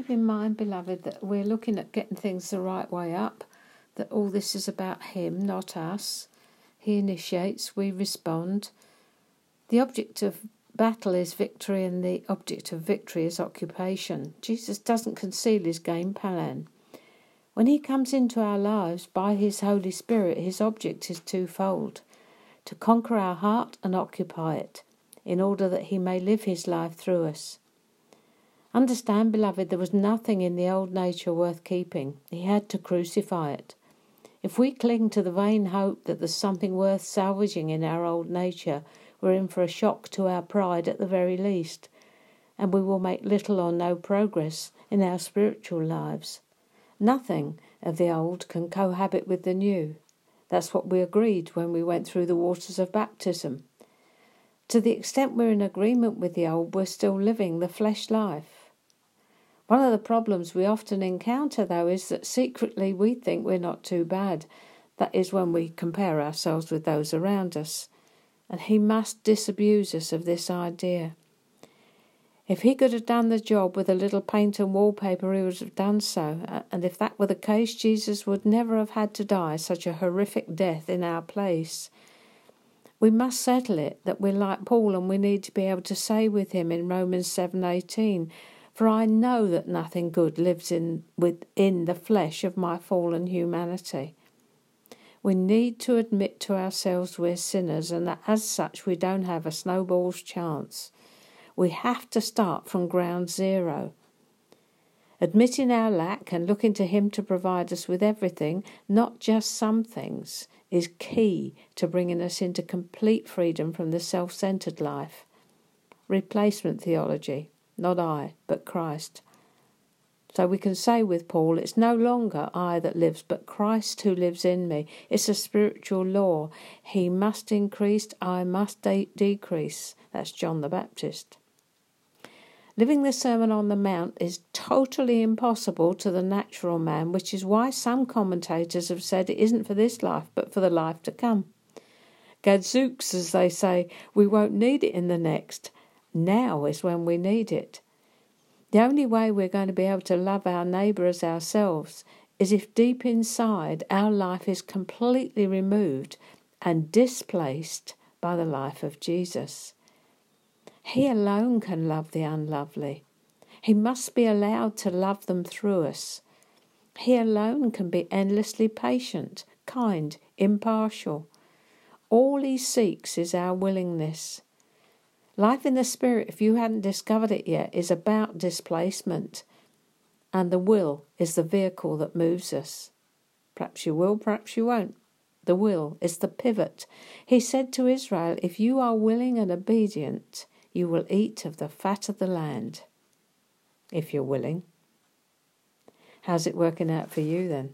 keep in mind, beloved, that we're looking at getting things the right way up, that all this is about Him, not us. He initiates, we respond. The object of battle is victory, and the object of victory is occupation. Jesus doesn't conceal his game plan. When he comes into our lives by his Holy Spirit, his object is twofold to conquer our heart and occupy it, in order that he may live his life through us. Understand, beloved, there was nothing in the old nature worth keeping. He had to crucify it. If we cling to the vain hope that there's something worth salvaging in our old nature, we're in for a shock to our pride at the very least, and we will make little or no progress in our spiritual lives. Nothing of the old can cohabit with the new. That's what we agreed when we went through the waters of baptism. To the extent we're in agreement with the old, we're still living the flesh life. One of the problems we often encounter, though, is that secretly we think we're not too bad. That is when we compare ourselves with those around us. And he must disabuse us of this idea. If he could have done the job with a little paint and wallpaper, he would have done so. And if that were the case, Jesus would never have had to die such a horrific death in our place. We must settle it that we're like Paul and we need to be able to say with him in Romans 7:18, "For I know that nothing good lives in within the flesh of my fallen humanity." We need to admit to ourselves we're sinners and that as such we don't have a snowball's chance. We have to start from ground zero. Admitting our lack and looking to Him to provide us with everything, not just some things, is key to bringing us into complete freedom from the self centered life. Replacement theology, not I, but Christ. So we can say with Paul, it's no longer I that lives, but Christ who lives in me. It's a spiritual law. He must increase, I must de- decrease. That's John the Baptist. Living the Sermon on the Mount is totally impossible to the natural man, which is why some commentators have said it isn't for this life, but for the life to come. Gadzooks, as they say, we won't need it in the next. Now is when we need it. The only way we're going to be able to love our neighbour as ourselves is if deep inside our life is completely removed and displaced by the life of Jesus. He alone can love the unlovely. He must be allowed to love them through us. He alone can be endlessly patient, kind, impartial. All he seeks is our willingness. Life in the Spirit, if you hadn't discovered it yet, is about displacement. And the will is the vehicle that moves us. Perhaps you will, perhaps you won't. The will is the pivot. He said to Israel, If you are willing and obedient, you will eat of the fat of the land, if you're willing. How's it working out for you then?